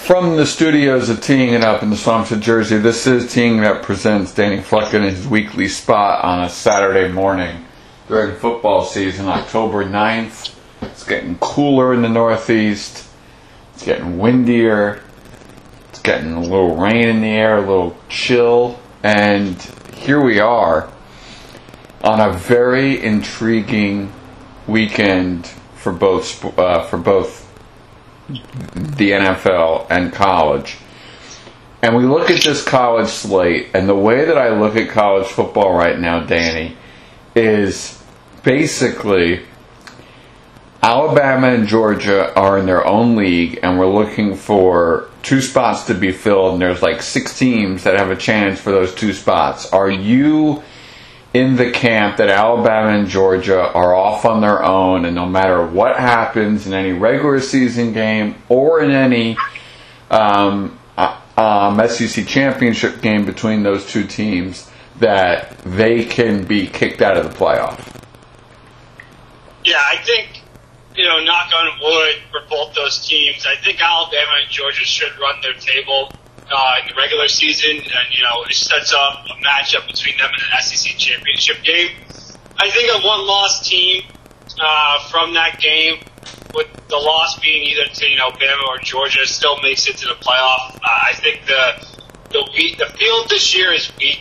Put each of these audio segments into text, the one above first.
From the studios of Teeing It Up in the of Jersey, this is Teeing It Up presents Danny Fleck in his weekly spot on a Saturday morning during football season, October 9th. It's getting cooler in the Northeast. It's getting windier. It's getting a little rain in the air, a little chill. And here we are on a very intriguing weekend for both uh, for both the NFL and college. And we look at this college slate, and the way that I look at college football right now, Danny, is basically Alabama and Georgia are in their own league, and we're looking for two spots to be filled, and there's like six teams that have a chance for those two spots. Are you in the camp that Alabama and Georgia are off on their own, and no matter what happens in any regular season game or in any um, uh, um, SEC championship game between those two teams, that they can be kicked out of the playoff? Yeah, I think, you know, knock on wood for both those teams. I think Alabama and Georgia should run their table uh, in the regular season, and you know it sets up a matchup between them in an SEC championship game. I think a one-loss team uh, from that game, with the loss being either to you know Bama or Georgia, still makes it to the playoff. Uh, I think the the weak, the field this year is weak.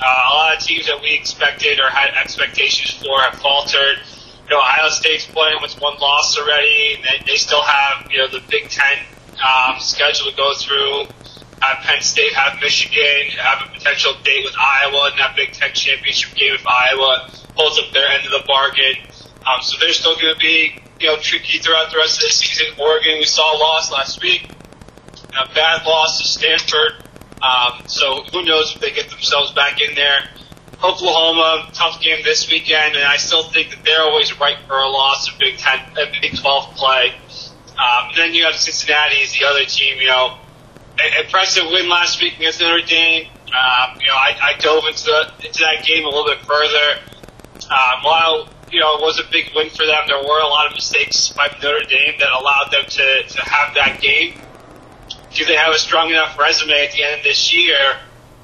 Uh, a lot of teams that we expected or had expectations for have faltered. You know, Ohio State's playing with one loss already. And they, they still have you know the Big Ten um, schedule to go through have Penn State, have Michigan, have a potential date with Iowa in that Big Ten championship game if Iowa holds up their end of the bargain. Um, so they're still going to be, you know, tricky throughout the rest of the season. Oregon, we saw a loss last week. A bad loss to Stanford. Um, so who knows if they get themselves back in there. Oklahoma, tough game this weekend, and I still think that they're always right for a loss in Big Ten, uh, Big 12 play. Um, then you have Cincinnati as the other team, you know, impressive win last week against Notre Dame. Um, you know, I, I dove into, the, into that game a little bit further. Um, while you know it was a big win for them, there were a lot of mistakes by Notre Dame that allowed them to, to have that game. Do they have a strong enough resume at the end of this year?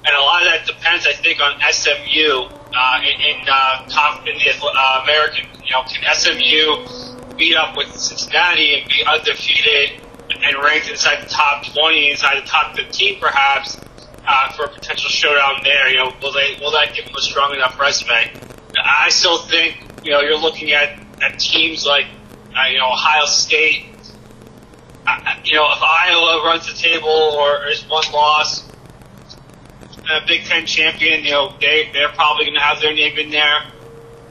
And a lot of that depends, I think, on SMU uh, in, in, uh, in the uh, American. You know, can SMU beat up with Cincinnati and be undefeated? And ranked inside the top 20, inside the top 15 perhaps, uh, for a potential showdown there. You know, will they will that give them a strong enough resume? I still think you know you're looking at at teams like uh, you know Ohio State. Uh, you know, if Iowa runs the table or is one loss, a Big Ten champion, you know they they're probably going to have their name in there.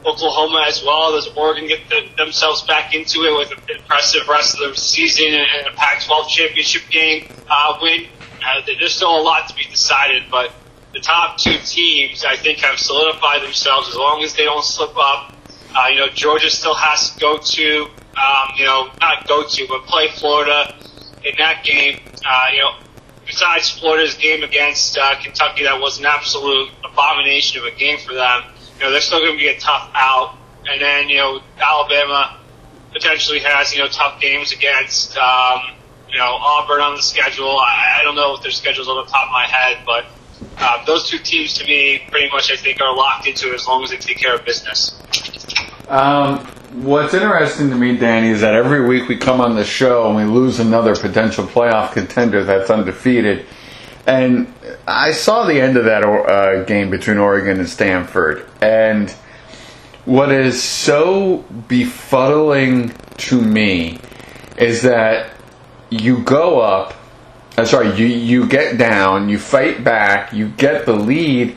Oklahoma as well. Does Oregon get the, themselves back into it with an impressive rest of the season and a Pac-12 championship game uh, win? Uh, there's still a lot to be decided, but the top two teams, I think, have solidified themselves as long as they don't slip up. Uh, you know, Georgia still has to go to, um, you know, not go to, but play Florida in that game. Uh, you know, besides Florida's game against uh, Kentucky, that was an absolute abomination of a game for them you know, they're still going to be a tough out. And then, you know, Alabama potentially has, you know, tough games against, um, you know, Auburn on the schedule. I, I don't know what their schedule's on the top of my head, but uh, those two teams to me pretty much I think are locked into as long as they take care of business. Um, what's interesting to me, Danny, is that every week we come on the show and we lose another potential playoff contender that's undefeated. And I saw the end of that uh, game between Oregon and Stanford, and what is so befuddling to me is that you go up, uh, sorry, you you get down, you fight back, you get the lead,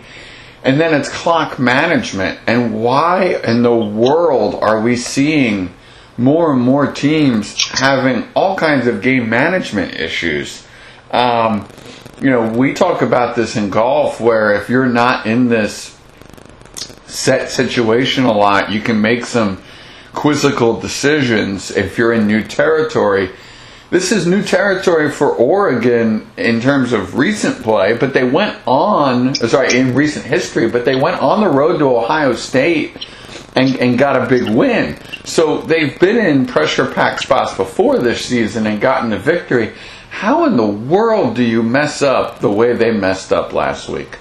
and then it's clock management. And why in the world are we seeing more and more teams having all kinds of game management issues? Um, you know, we talk about this in golf where if you're not in this set situation a lot, you can make some quizzical decisions if you're in new territory. This is new territory for Oregon in terms of recent play, but they went on, sorry, in recent history, but they went on the road to Ohio State and, and got a big win. So they've been in pressure packed spots before this season and gotten the victory. How in the world do you mess up the way they messed up last week?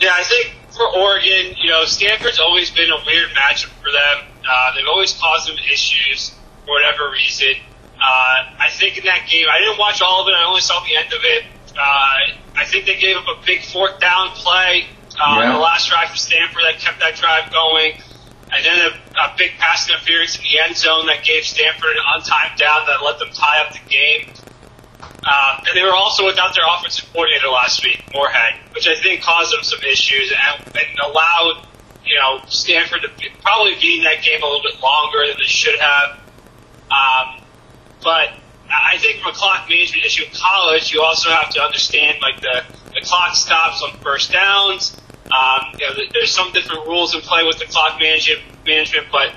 Yeah, I think for Oregon, you know, Stanford's always been a weird matchup for them. Uh, they've always caused them issues for whatever reason. Uh, I think in that game, I didn't watch all of it. I only saw the end of it. Uh, I think they gave up a big fourth down play uh, Yeah. the last drive for Stanford that kept that drive going. And then a, a big pass interference in the end zone that gave Stanford an untimed down that let them tie up the game. Uh, and they were also without their offensive coordinator last week, Moorhead, which I think caused them some issues and, and allowed, you know, Stanford to be, probably be in that game a little bit longer than they should have. Um, but I think from a clock management issue in college, you also have to understand like the, the clock stops on first downs. Um, you know, there's some different rules in play with the clock management, management, but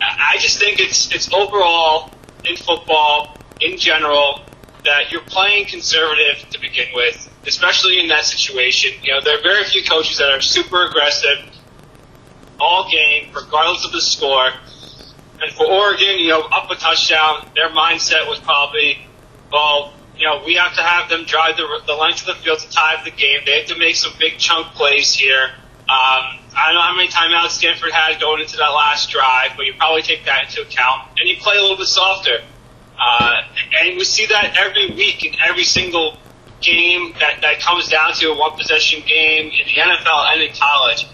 I just think it's it's overall in football in general that you're playing conservative to begin with, especially in that situation. You know, there are very few coaches that are super aggressive all game, regardless of the score. And for Oregon, you know, up a touchdown, their mindset was probably, well, you know, we have to have them drive the, the length of the field to tie up the game. They have to make some big chunk plays here. Um, I don't know how many timeouts Stanford had going into that last drive, but you probably take that into account. And you play a little bit softer. Uh, and we see that every week in every single game that, that comes down to a one possession game in the NFL and in college.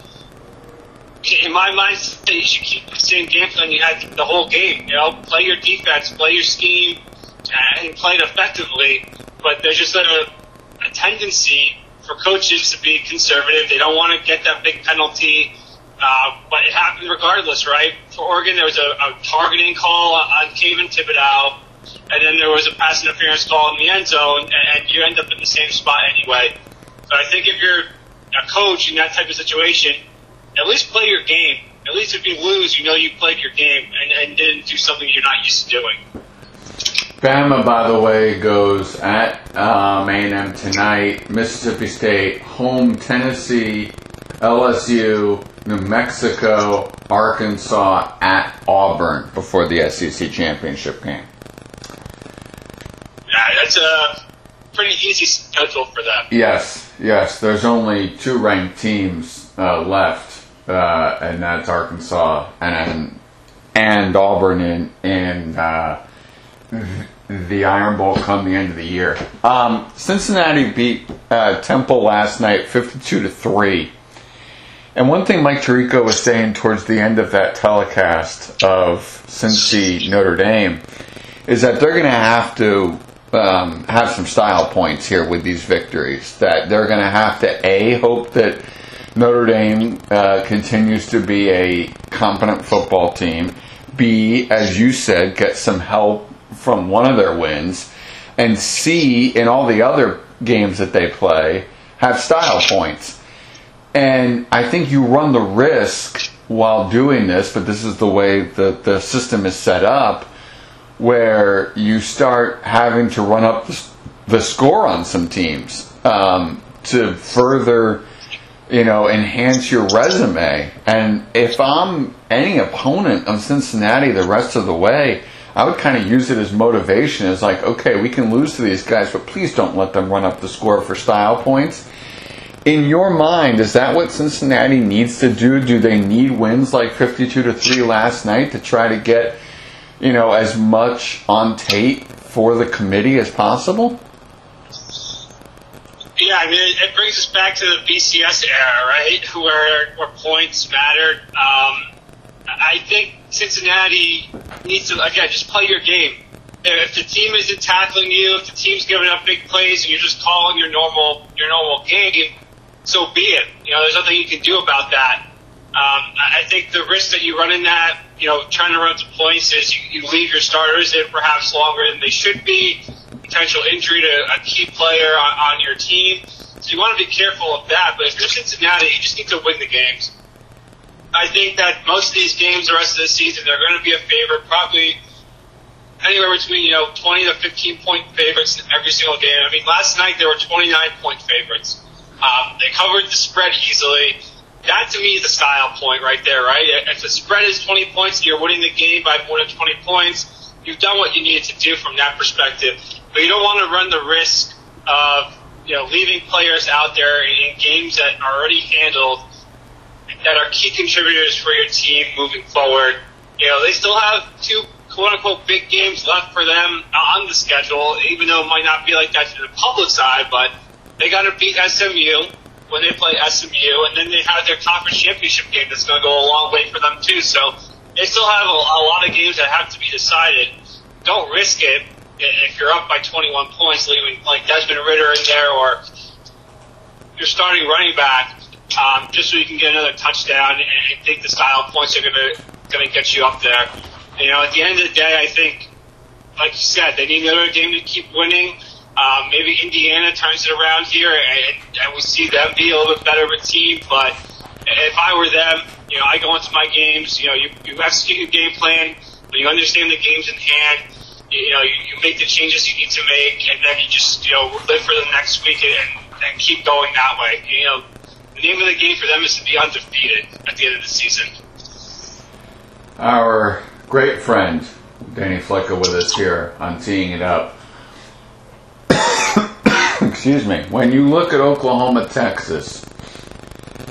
In my mind, you should keep the same game plan you had the whole game. You know, play your defense, play your scheme, and play it effectively. But there's just a, a tendency for coaches to be conservative. They don't want to get that big penalty. Uh, but it happened regardless, right? For Oregon, there was a, a targeting call on Kayvon Thibodeaux, and then there was a pass interference call in the end zone, and, and you end up in the same spot anyway. So I think if you're a coach in that type of situation, at least play your game. At least if you lose, you know you played your game and, and didn't do something you're not used to doing. Bama, by the way, goes at um, A&M tonight. Mississippi State, home Tennessee, LSU, New Mexico, Arkansas, at Auburn before the SEC championship game. That's a pretty easy schedule for them. Yes, yes. There's only two ranked teams uh, left, uh, and that's Arkansas and and Auburn in in uh, the Iron Bowl come the end of the year. Um, Cincinnati beat uh, Temple last night, fifty-two to three. And one thing Mike Tirico was saying towards the end of that telecast of Cincy Notre Dame is that they're going to have to um, have some style points here with these victories. That they're going to have to a hope that Notre Dame uh, continues to be a competent football team. B, as you said, get some help from one of their wins, and C, in all the other games that they play, have style points. And I think you run the risk while doing this, but this is the way that the system is set up, where you start having to run up the, score on some teams um, to further, you know, enhance your resume. And if I'm any opponent of Cincinnati the rest of the way, I would kind of use it as motivation. As like, okay, we can lose to these guys, but please don't let them run up the score for style points in your mind, is that what Cincinnati needs to do? Do they need wins like 52 to 3 last night to try to get, you know, as much on tape for the committee as possible? Yeah, I mean, it, brings us back to the BCS era, right? Where where points mattered. Um, I think Cincinnati needs to again just play your game. If the team isn't tackling you, if the team's giving up big plays, and you're just calling your normal your normal game, so be it. You know, there's nothing you can do about that. Um, I think the risk that you run in that, you know, trying to points is you, you leave your starters in perhaps longer than they should be. Potential injury to a key player on, on your team. So you want to be careful of that. But if you're Cincinnati, you just need to win the games. I think that most of these games the rest of the season, they're going to be a favorite, probably anywhere between, you know, 20 to 15 point favorites in every single game. I mean, last night there were 29 point favorites. Um, they covered the spread easily. That to me is a style point right there, right? If the spread is 20 points you're winning the game by more than 20 points, you've done what you needed to do from that perspective. but you don't want to run the risk of you know leaving players out there in games that are already handled that are key contributors for your team moving forward. You know, they still have two quote unquote big games left for them on the schedule, even though it might not be like that to the public side, but they got to beat SMU when they play SMU, and then they have their conference championship game that's going to go a long way for them too. So they still have a, a lot of games that have to be decided. Don't risk it if you're up by 21 points, leaving like Desmond Ridder in there or you're starting running back um, just so you can get another touchdown and, and think the style points are going to going to get you up there. You know, at the end of the day, I think, like you said, they need another game to keep winning. Um, maybe Indiana turns it around here, and, and we see them be a little bit better of a team. But if I were them, you know, I go into my games. You know, you, you execute your game plan, but you understand the games in hand. You, you know, you, you make the changes you need to make, and then you just you know live for the next week and, and keep going that way. You know, the name of the game for them is to be undefeated at the end of the season. Our great friend Danny Flicka with us here on teeing it up. Excuse me. When you look at Oklahoma, Texas,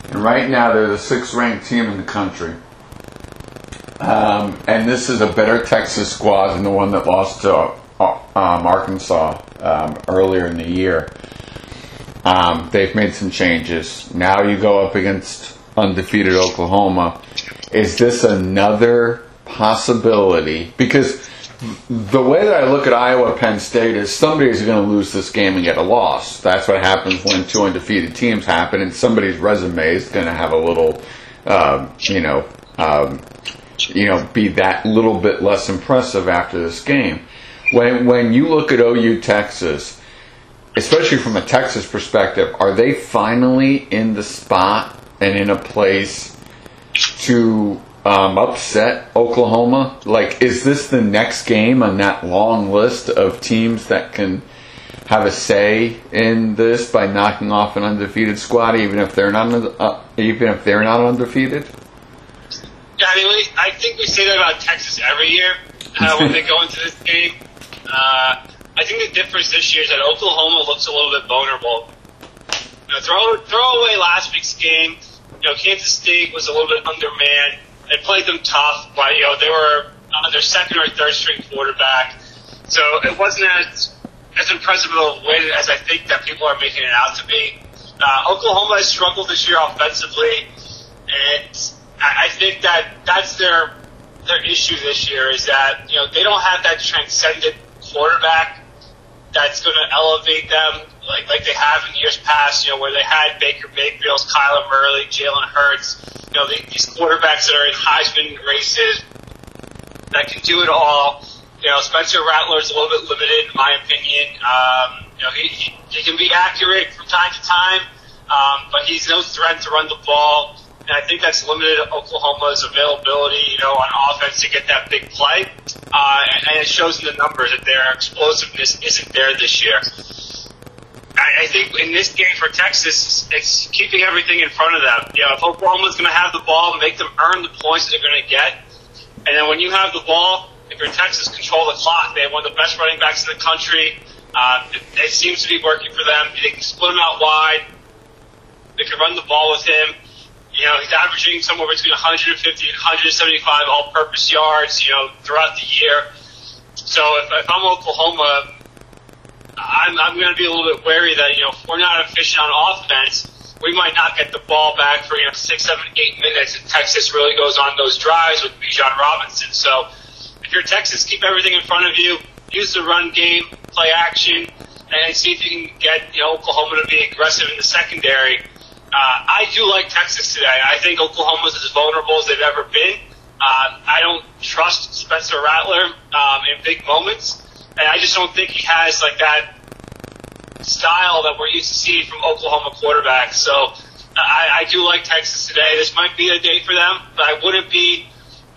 and right now they're the sixth ranked team in the country. Um, and this is a better Texas squad than the one that lost to uh, um, Arkansas um, earlier in the year. Um, they've made some changes. Now you go up against undefeated Oklahoma. Is this another possibility? Because the way that I look at Iowa Penn State is somebody's going to lose this game and get a loss. That's what happens when two undefeated teams happen, and somebody's resume is going to have a little, um, you know, um, you know, be that little bit less impressive after this game. When when you look at OU Texas, especially from a Texas perspective, are they finally in the spot and in a place to um, upset Oklahoma? Like, is this the next game on that long list of teams that can have a say in this by knocking off an undefeated squad, even if they're not uh, even if they're not undefeated? Yeah, I mean, we, I think we say that about Texas every year uh, when they go into this game. Uh, I think the difference this year is that Oklahoma looks a little bit vulnerable. You know, throw throw away last week's game. You know, Kansas State was a little bit undermanned. They played them tough, but you know they were on their second or third string quarterback, so it wasn't as as impressive of a win as I think that people are making it out to be. Uh, Oklahoma has struggled this year offensively, and I think that that's their their issue this year is that you know they don't have that transcendent quarterback that's going to elevate them like like they have in years past. You know where they had Baker Mayfield, Kyler Murray, Jalen Hurts. You know the, these quarterbacks that are in Heisman races that can do it all. You know Spencer Rattler is a little bit limited in my opinion. Um, you know he, he he can be accurate from time to time, um, but he's no threat to run the ball. And I think that's limited Oklahoma's availability, you know, on offense to get that big play. Uh, and it shows in the numbers that their explosiveness isn't there this year. I, think in this game for Texas, it's keeping everything in front of them. You know, if Oklahoma's going to have the ball, make them earn the points that they're going to get. And then when you have the ball, if you're Texas, control the clock. They have one of the best running backs in the country. Uh, it, it seems to be working for them. They can split him out wide. They can run the ball with him. You know, he's averaging somewhere between 150 and 175 all-purpose yards, you know, throughout the year. So if, if I'm Oklahoma, I'm, I'm going to be a little bit wary that, you know, if we're not efficient on offense, we might not get the ball back for, you know, six, seven, eight minutes, and Texas really goes on those drives with Bijan Robinson. So if you're Texas, keep everything in front of you, use the run game, play action, and see if you can get, you know, Oklahoma to be aggressive in the secondary uh, I do like Texas today. I think Oklahoma's as vulnerable as they've ever been. Uh, I don't trust Spencer Rattler um, in big moments, and I just don't think he has like that style that we're used to seeing from Oklahoma quarterbacks. So I, I do like Texas today. This might be a day for them, but I wouldn't be,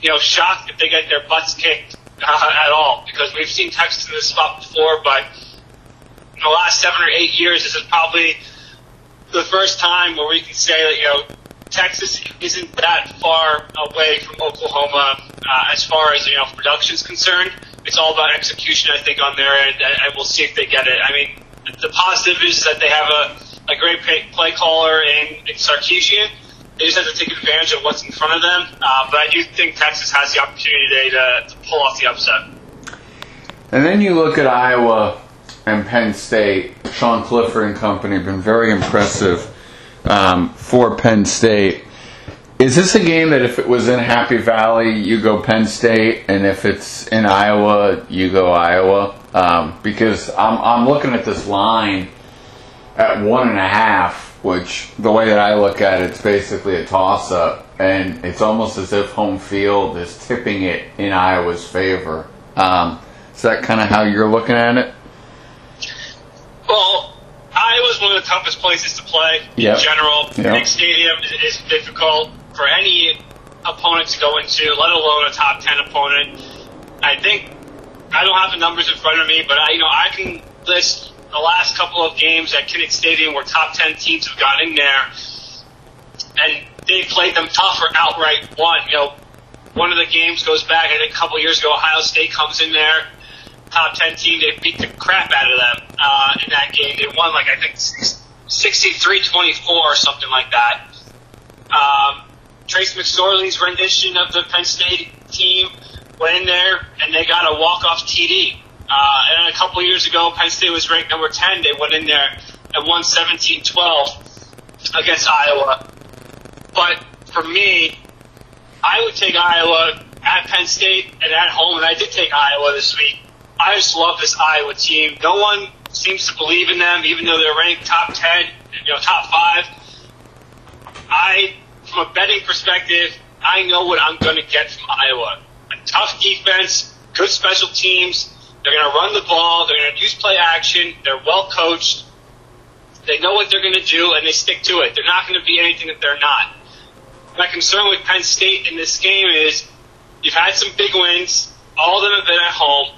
you know, shocked if they get their butts kicked uh, at all because we've seen Texas in this spot before. But in the last seven or eight years, this is probably the first time where we can say that you know Texas isn't that far away from Oklahoma uh, as far as you know production is concerned. it's all about execution, I think, on their end, and, we'll see if they get it. I mean, the positive is that they have a, a great play, play caller in, in Sarkisian. They just have to take advantage of what's in front of them. Uh, but I do think Texas has the opportunity today to, to pull off the upset. And then you look at Iowa and Penn State. Sean Clifford and company have been very impressive um, for Penn State. Is this a game that if it was in Happy Valley, you go Penn State, and if it's in Iowa, you go Iowa? Um, because I'm, I'm looking at this line at one and a half, which the way that I look at it, it's basically a toss up, and it's almost as if home field is tipping it in Iowa's favor. Um, is that kind of how you're looking at it? Well, Iowa's one of the toughest places to play Yep. in general. Yep. Big stadium is, is difficult for any opponent to go into, let alone a top ten opponent. I think I don't have the numbers in front of me, but I, you know, I can list the last couple of games at Kinnick Stadium where top ten teams have gone in there, and they played them tough or outright won. You know, one of the games goes back. I think a couple years ago, Ohio State comes in there, top ten team. They beat the crap out of them uh, in that game. They won like I think 63-24 or something like that. Um, Trace McSorley's rendition of the Penn State team went in there and they got a walk-off TD. Uh, and a couple years ago, Penn State was ranked number 10. They went in there and won 17-12 against Iowa. But for me, I would take Iowa at Penn State and at home, and I did take Iowa this week. I just love this Iowa team. No one seems to believe in them, even though they're ranked top 10, you know, top five. I, from a betting perspective, I know what I'm going to get from Iowa. A tough defense, good special teams. They're going to run the ball. They're going to use play action. They're well coached. They know what they're going to do, and they stick to it. They're not going to be anything that they're not. My concern with Penn State in this game is you've had some big wins. All of them have been at home.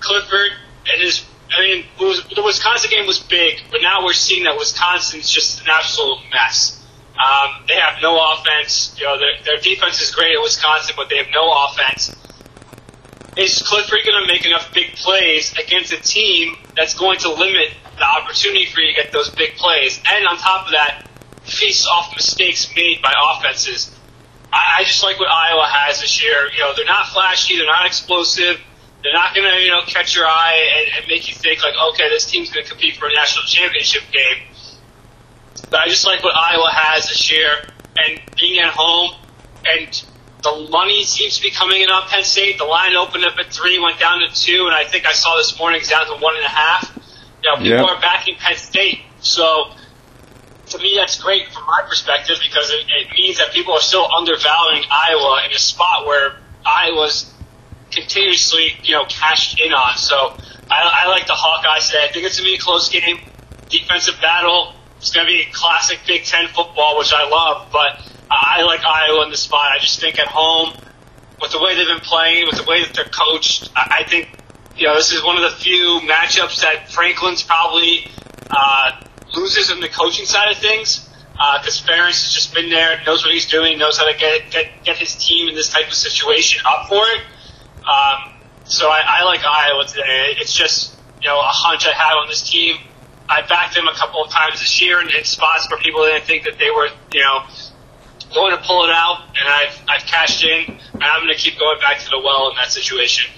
Clifford and his, I mean, was, the Wisconsin game was big, but now we're seeing that Wisconsin's just an absolute mess. Um, they have no offense. You know, their, their defense is great at Wisconsin, but they have no offense. Is Clifford going to make enough big plays against a team that's going to limit the opportunity for you to get those big plays? And on top of that, feast off mistakes made by offenses. I, I just like what Iowa has this year. You know, they're not flashy, they're not explosive, they're not going to, you know, catch your eye and, and make you think like, okay, this team's going to compete for a national championship game. But I just like what Iowa has this year, and being at home, and the money seems to be coming in on Penn State. The line opened up at three, went down to two, and I think I saw this morning it's down to one and a half. You know, people Yep. are backing Penn State, so to me that's great from my perspective because it, it means that people are still undervaluing Iowa in a spot where Iowa's continuously, you know, cashed in on. So I, I like the Hawkeyes today. I think it's gonna be a close game, defensive battle. It's gonna be classic Big Ten football, which I love. But I like Iowa in the spot. I just think at home, with the way they've been playing, with the way that they're coached, I, I think you know this is one of the few matchups that Franklin's probably uh, loses in the coaching side of things. Because Ferentz has just been there, knows what he's doing, knows how to get get, get his team in this type of situation up for it. So I, I like Iowa today. It's just you know a hunch I had on this team. I backed them a couple of times this year in, in spots where people didn't think that they were you know going to pull it out, and I've I've cashed in, and I'm going to keep going back to the well in that situation.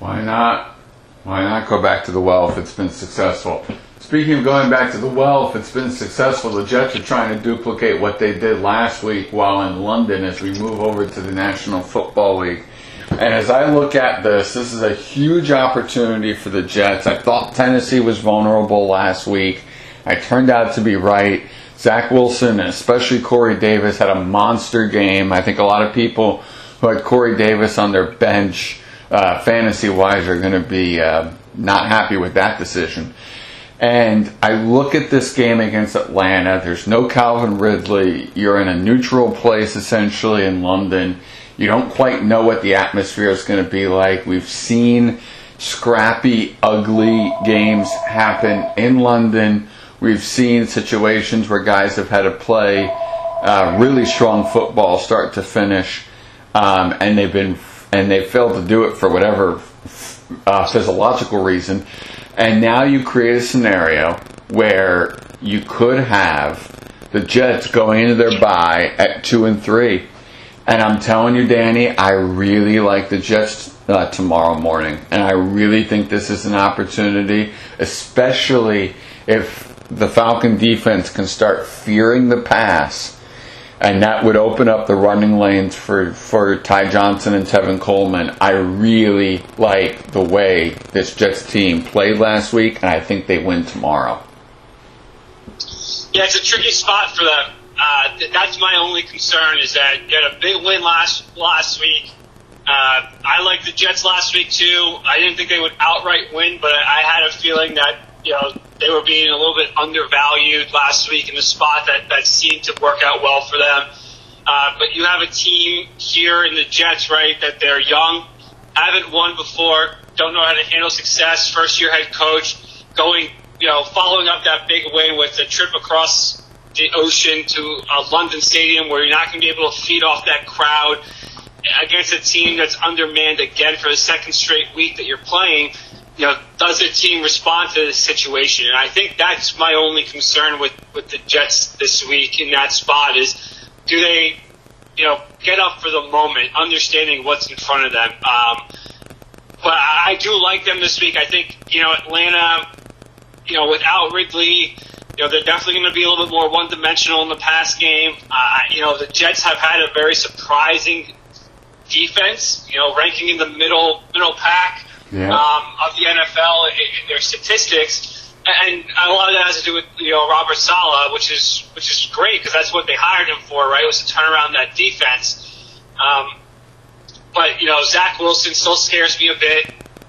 Why not? Why not go back to the well if it's been successful? Speaking of going back to the well, if it's been successful, the Jets are trying to duplicate what they did last week while in London as we move over to the National Football League. And as I look at this, this is a huge opportunity for the Jets. I thought Tennessee was vulnerable last week. I turned out to be right. Zach Wilson, and especially Corey Davis, had a monster game. I think a lot of people who had Corey Davis on their bench, uh, fantasy wise, are going to be uh, not happy with that decision. And I look at this game against Atlanta. There's no Calvin Ridley. You're in a neutral place essentially in London. You don't quite know what the atmosphere is going to be like. We've seen scrappy, ugly games happen in London. We've seen situations where guys have had to play uh, really strong football start to finish, um, and they've been and they failed to do it for whatever uh, physiological reason. And now you create a scenario where you could have the Jets going into their bye at two and three. And I'm telling you, Danny, I really like the Jets uh, tomorrow morning, and I really think this is an opportunity, especially if the Falcon defense can start fearing the pass. And that would open up the running lanes for, for Ty Johnson and Tevin Coleman. I really like the way this Jets team played last week, and I think they win tomorrow. Yeah, it's a tricky spot for them. Uh, that's my only concern is that you had a big win last last week. Uh, I liked the Jets last week too. I didn't think they would outright win, but I had a feeling that you know they were being a little bit undervalued last week in the spot that that seemed to work out well for them. Uh, but you have a team here in the Jets, right? That they're young, haven't won before, don't know how to handle success. First year head coach, going you know following up that big win with a trip across the ocean to a London stadium where you're not going to be able to feed off that crowd against a team that's undermanned again for the second straight week that you're playing, you know, does the team respond to this situation? And I think that's my only concern with, with the Jets this week in that spot is do they, you know, get up for the moment, understanding what's in front of them. Um, but I do like them this week. I think, you know, Atlanta, you know, without Ridley, you know, they're definitely going to be a little bit more one dimensional in the pass game. Uh, you know, the Jets have had a very surprising defense, you know, ranking in the middle middle pack Yeah. um, of the NFL in, in their statistics. And a lot of that has to do with you know Robert Saleh, which is which is great because that's what they hired him for, right? Was to turn around that defense. Um, but you know Zach Wilson still scares me a bit.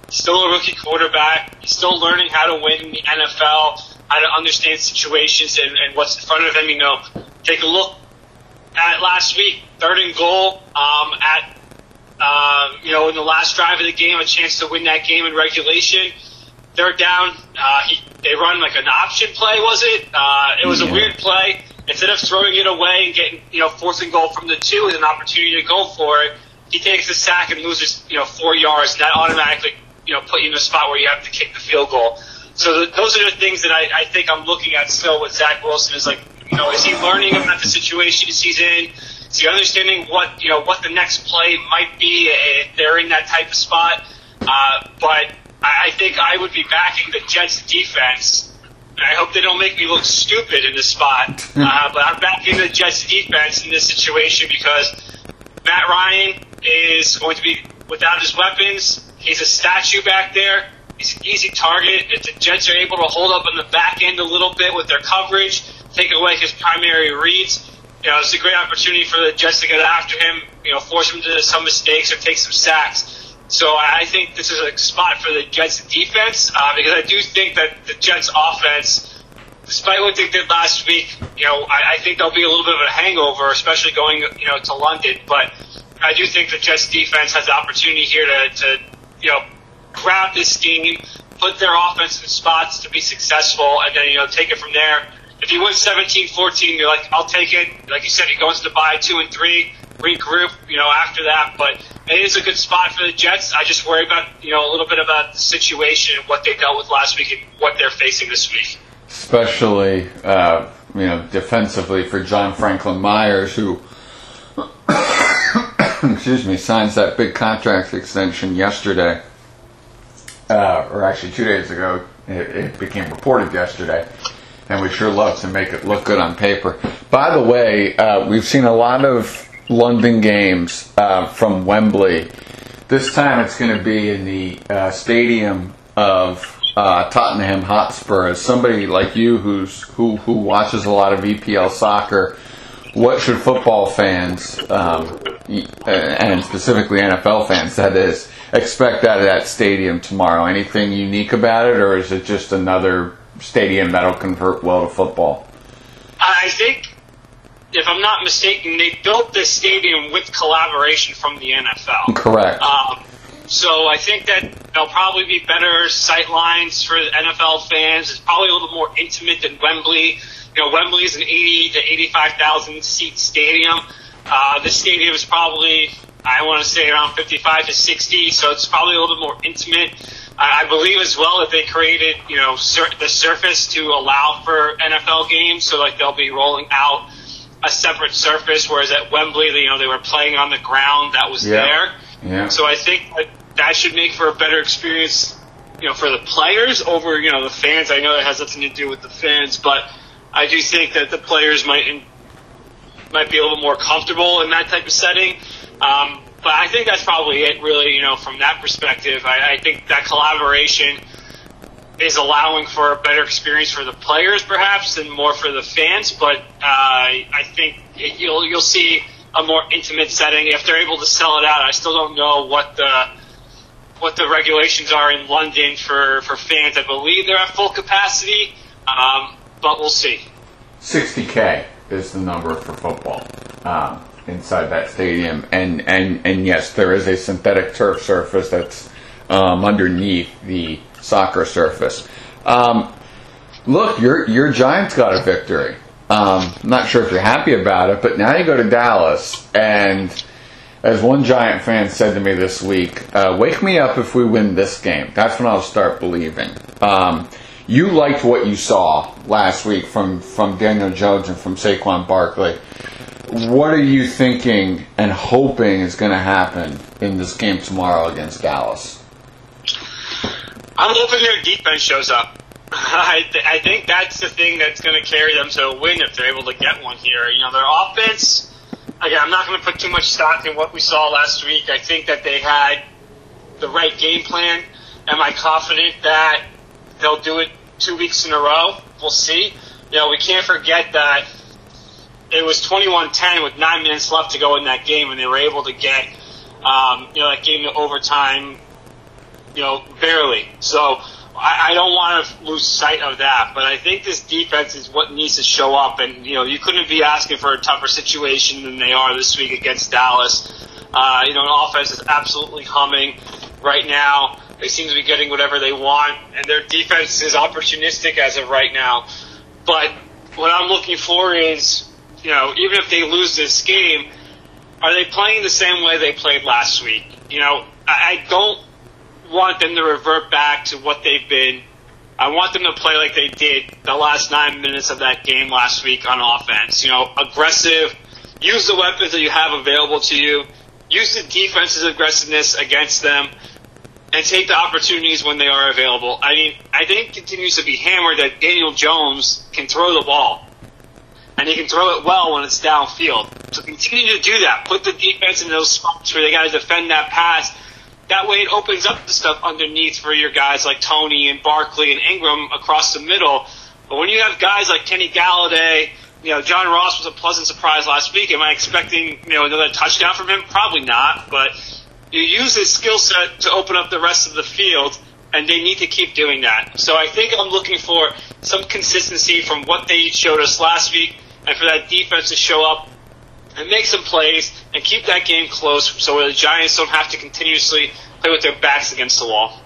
Still a rookie quarterback. He's still learning how to win in the NFL, how to understand situations and, and what's in front of him. You know, take a look at last week, third and goal um, at um, you know in the last drive of the game, a chance to win that game in regulation. They're down. Uh, he, they run like an option play, was it? Uh, it was a weird play. Instead of throwing it away and getting you know fourth and goal from the two with an opportunity to go for it, he takes a sack and loses you know four yards. And that automatically you know put you in a spot where you have to kick the field goal. So th those are the things that I, I think I'm looking at still with Zach Wilson is like, you know, is he learning about the situations he's in? Is he understanding what you know what the next play might be if they're in that type of spot? Uh, but I, I think I would be backing the Jets defense. And I hope they don't make me look stupid in this spot. Uh, but I'm backing the Jets defense in this situation because Matt Ryan is going to be without his weapons. He's a statue back there. He's an easy target. If the Jets are able to hold up on the back end a little bit with their coverage, take away his primary reads, you know, it's a great opportunity for the Jets to get after him, you know, force him to some mistakes or take some sacks. So I think this is a spot for the Jets defense uh, because I do think that the Jets offense despite what they did last week, you know, I, I think there'll be a little bit of a hangover, especially going, you know, to London. But I do think the Jets defense has the opportunity here to, to you know, grab this game, put their offense in spots to be successful, and then, you know, take it from there. If you win 17-14, you're like, I'll take it. Like you said, you go into the bye two and three, regroup, you know, after that. But it is a good spot for the Jets. I just worry about, you know, a little bit about the situation and what they dealt with last week and what they're facing this week. especially uh, you know defensively for John Franklin Myers, who excuse me signs that big contract extension yesterday, uh, or actually two days ago. It, it became reported yesterday, and we sure love to make it look good on paper. By the way, uh, we've seen a lot of London games uh, from Wembley. This time it's going to be in the uh, stadium of uh, Tottenham Hotspur. As somebody like you who's who who watches a lot of EPL soccer, what should football fans um, and specifically NFL fans that is expect out of that stadium tomorrow? Anything unique about it, or is it just another stadium that'll convert well to football? I think, if I'm not mistaken, they built this stadium with collaboration from the NFL. Correct. Um, so I think that there'll probably be better sight lines for NFL fans. It's probably a little more intimate than Wembley. You know, Wembley is an 80 to 85,000 seat stadium. Uh, this stadium is probably I want to say around 55 to 60, so it's probably a little bit more intimate. I, I believe as well that they created, you know, sur- the surface to allow for NFL games, so like they'll be rolling out a separate surface, whereas at Wembley, you know, they were playing on the ground that was Yeah. there. Yeah. So I think that, that should make for a better experience, you know, for the players over, you know, the fans. I know that has nothing to do with the fans, but I do think that the players might in, might be a little more comfortable in that type of setting. Um, but I think that's probably it, really. You know, from that perspective, I, I think that collaboration is allowing for a better experience for the players, perhaps, and more for the fans. But uh, I think it, you'll you'll see a more intimate setting if they're able to sell it out. I still don't know what the what the regulations are in London for for fans. I believe they're at full capacity, um, but we'll see. 60k is the number for football um, inside that stadium, and, and and yes, there is a synthetic turf surface that's um, underneath the soccer surface. Um, look, your your Giants got a victory. Um, not sure if you're happy about it, but now you go to Dallas, and as one Giant fan said to me this week, uh, "Wake me up if we win this game. That's when I'll start believing." Um, you liked what you saw last week from from Daniel Jones and from Saquon Barkley. What are you thinking and hoping is going to happen in this game tomorrow against Dallas? I'm hoping their defense shows up. I, th- I think that's the thing that's going to carry them to a win if they're able to get one here. You know, their offense. Again, I'm not going to put too much stock in what we saw last week. I think that they had the right game plan. Am I confident that they'll do it two weeks in a row? We'll see. You know, we can't forget that it was 21-10 with nine minutes left to go in that game, and they were able to get, um, you know, that game to overtime you know, barely. So I, I don't want to lose sight of that. But I think this defense is what needs to show up. And, you know, you couldn't be asking for a tougher situation than they are this week against Dallas. Uh, you know, an offense is absolutely humming right now. They seem to be getting whatever they want. And their defense is opportunistic as of right now. But what I'm looking for is, you know, even if they lose this game, are they playing the same way they played last week? You know, I, don't want them to revert back to what they've been. I want them to play like they did the last nine minutes of that game last week on offense. You know, aggressive, use the weapons that you have available to you, use the defense's aggressiveness against them, and take the opportunities when they are available. I mean, I think it continues to be hammered that Daniel Jones can throw the ball. And he can throw it well when it's downfield. So continue to do that. Put the defense in those spots where they got to defend that pass that way, it opens up the stuff underneath for your guys like Toney and Barkley and Ingram across the middle. But when you have guys like Kenny Golladay, you know, John Ross was a pleasant surprise last week. Am I expecting, you know, another touchdown from him? Probably not. But you use his skill set to open up the rest of the field, and they need to keep doing that. So I think I'm looking for some consistency from what they showed us last week, and for that defense to show up and make some plays and keep that game close so the Giants don't have to continuously play with their backs against the wall.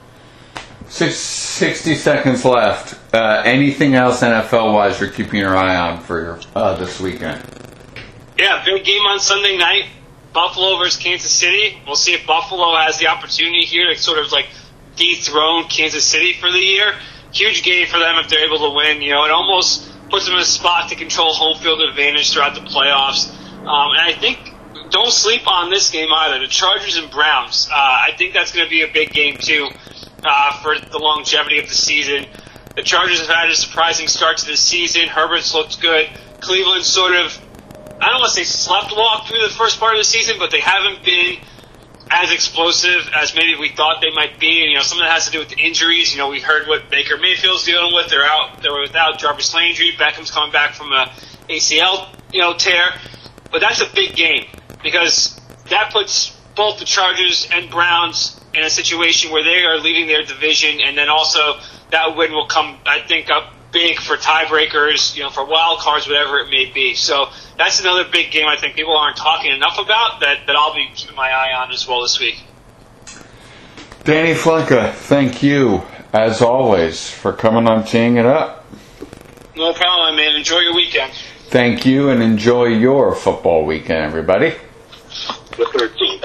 Six, 60 seconds left. Uh, anything else NFL wise you're keeping your eye on for uh, this weekend? Yeah, big game on Sunday night. Buffalo versus Kansas City. We'll see if Buffalo has the opportunity here to sort of like dethrone Kansas City for the year. Huge game for them if they're able to win. You know, it almost puts them in a spot to control home field advantage throughout the playoffs. Um, and I think don't sleep on this game either. The Chargers and Browns. Uh, I think that's going to be a big game too uh, for the longevity of the season. The Chargers have had a surprising start to the season. Herbert's looked good. Cleveland sort of, Say slept walk through the first part of the season, but they haven't been as explosive as maybe we thought they might be. And, you know, some of that has to do with the injuries. You know, we heard what Baker Mayfield's dealing with. They're out, they're without Jarvis Landry. Beckham's coming back from a ACL, you know, tear. But that's a big game because that puts both the Chargers and Browns in a situation where they are leading their division, and then also that win will come, I think, up big for tiebreakers, you know, for wild cards, whatever it may be. So that's another big game I think people aren't talking enough about that, that I'll be keeping my eye on as well this week. Danny Flenka, thank you as always for coming on Teeing It Up. No problem, man. Enjoy your weekend. Thank you and enjoy your football weekend, everybody. The 13th.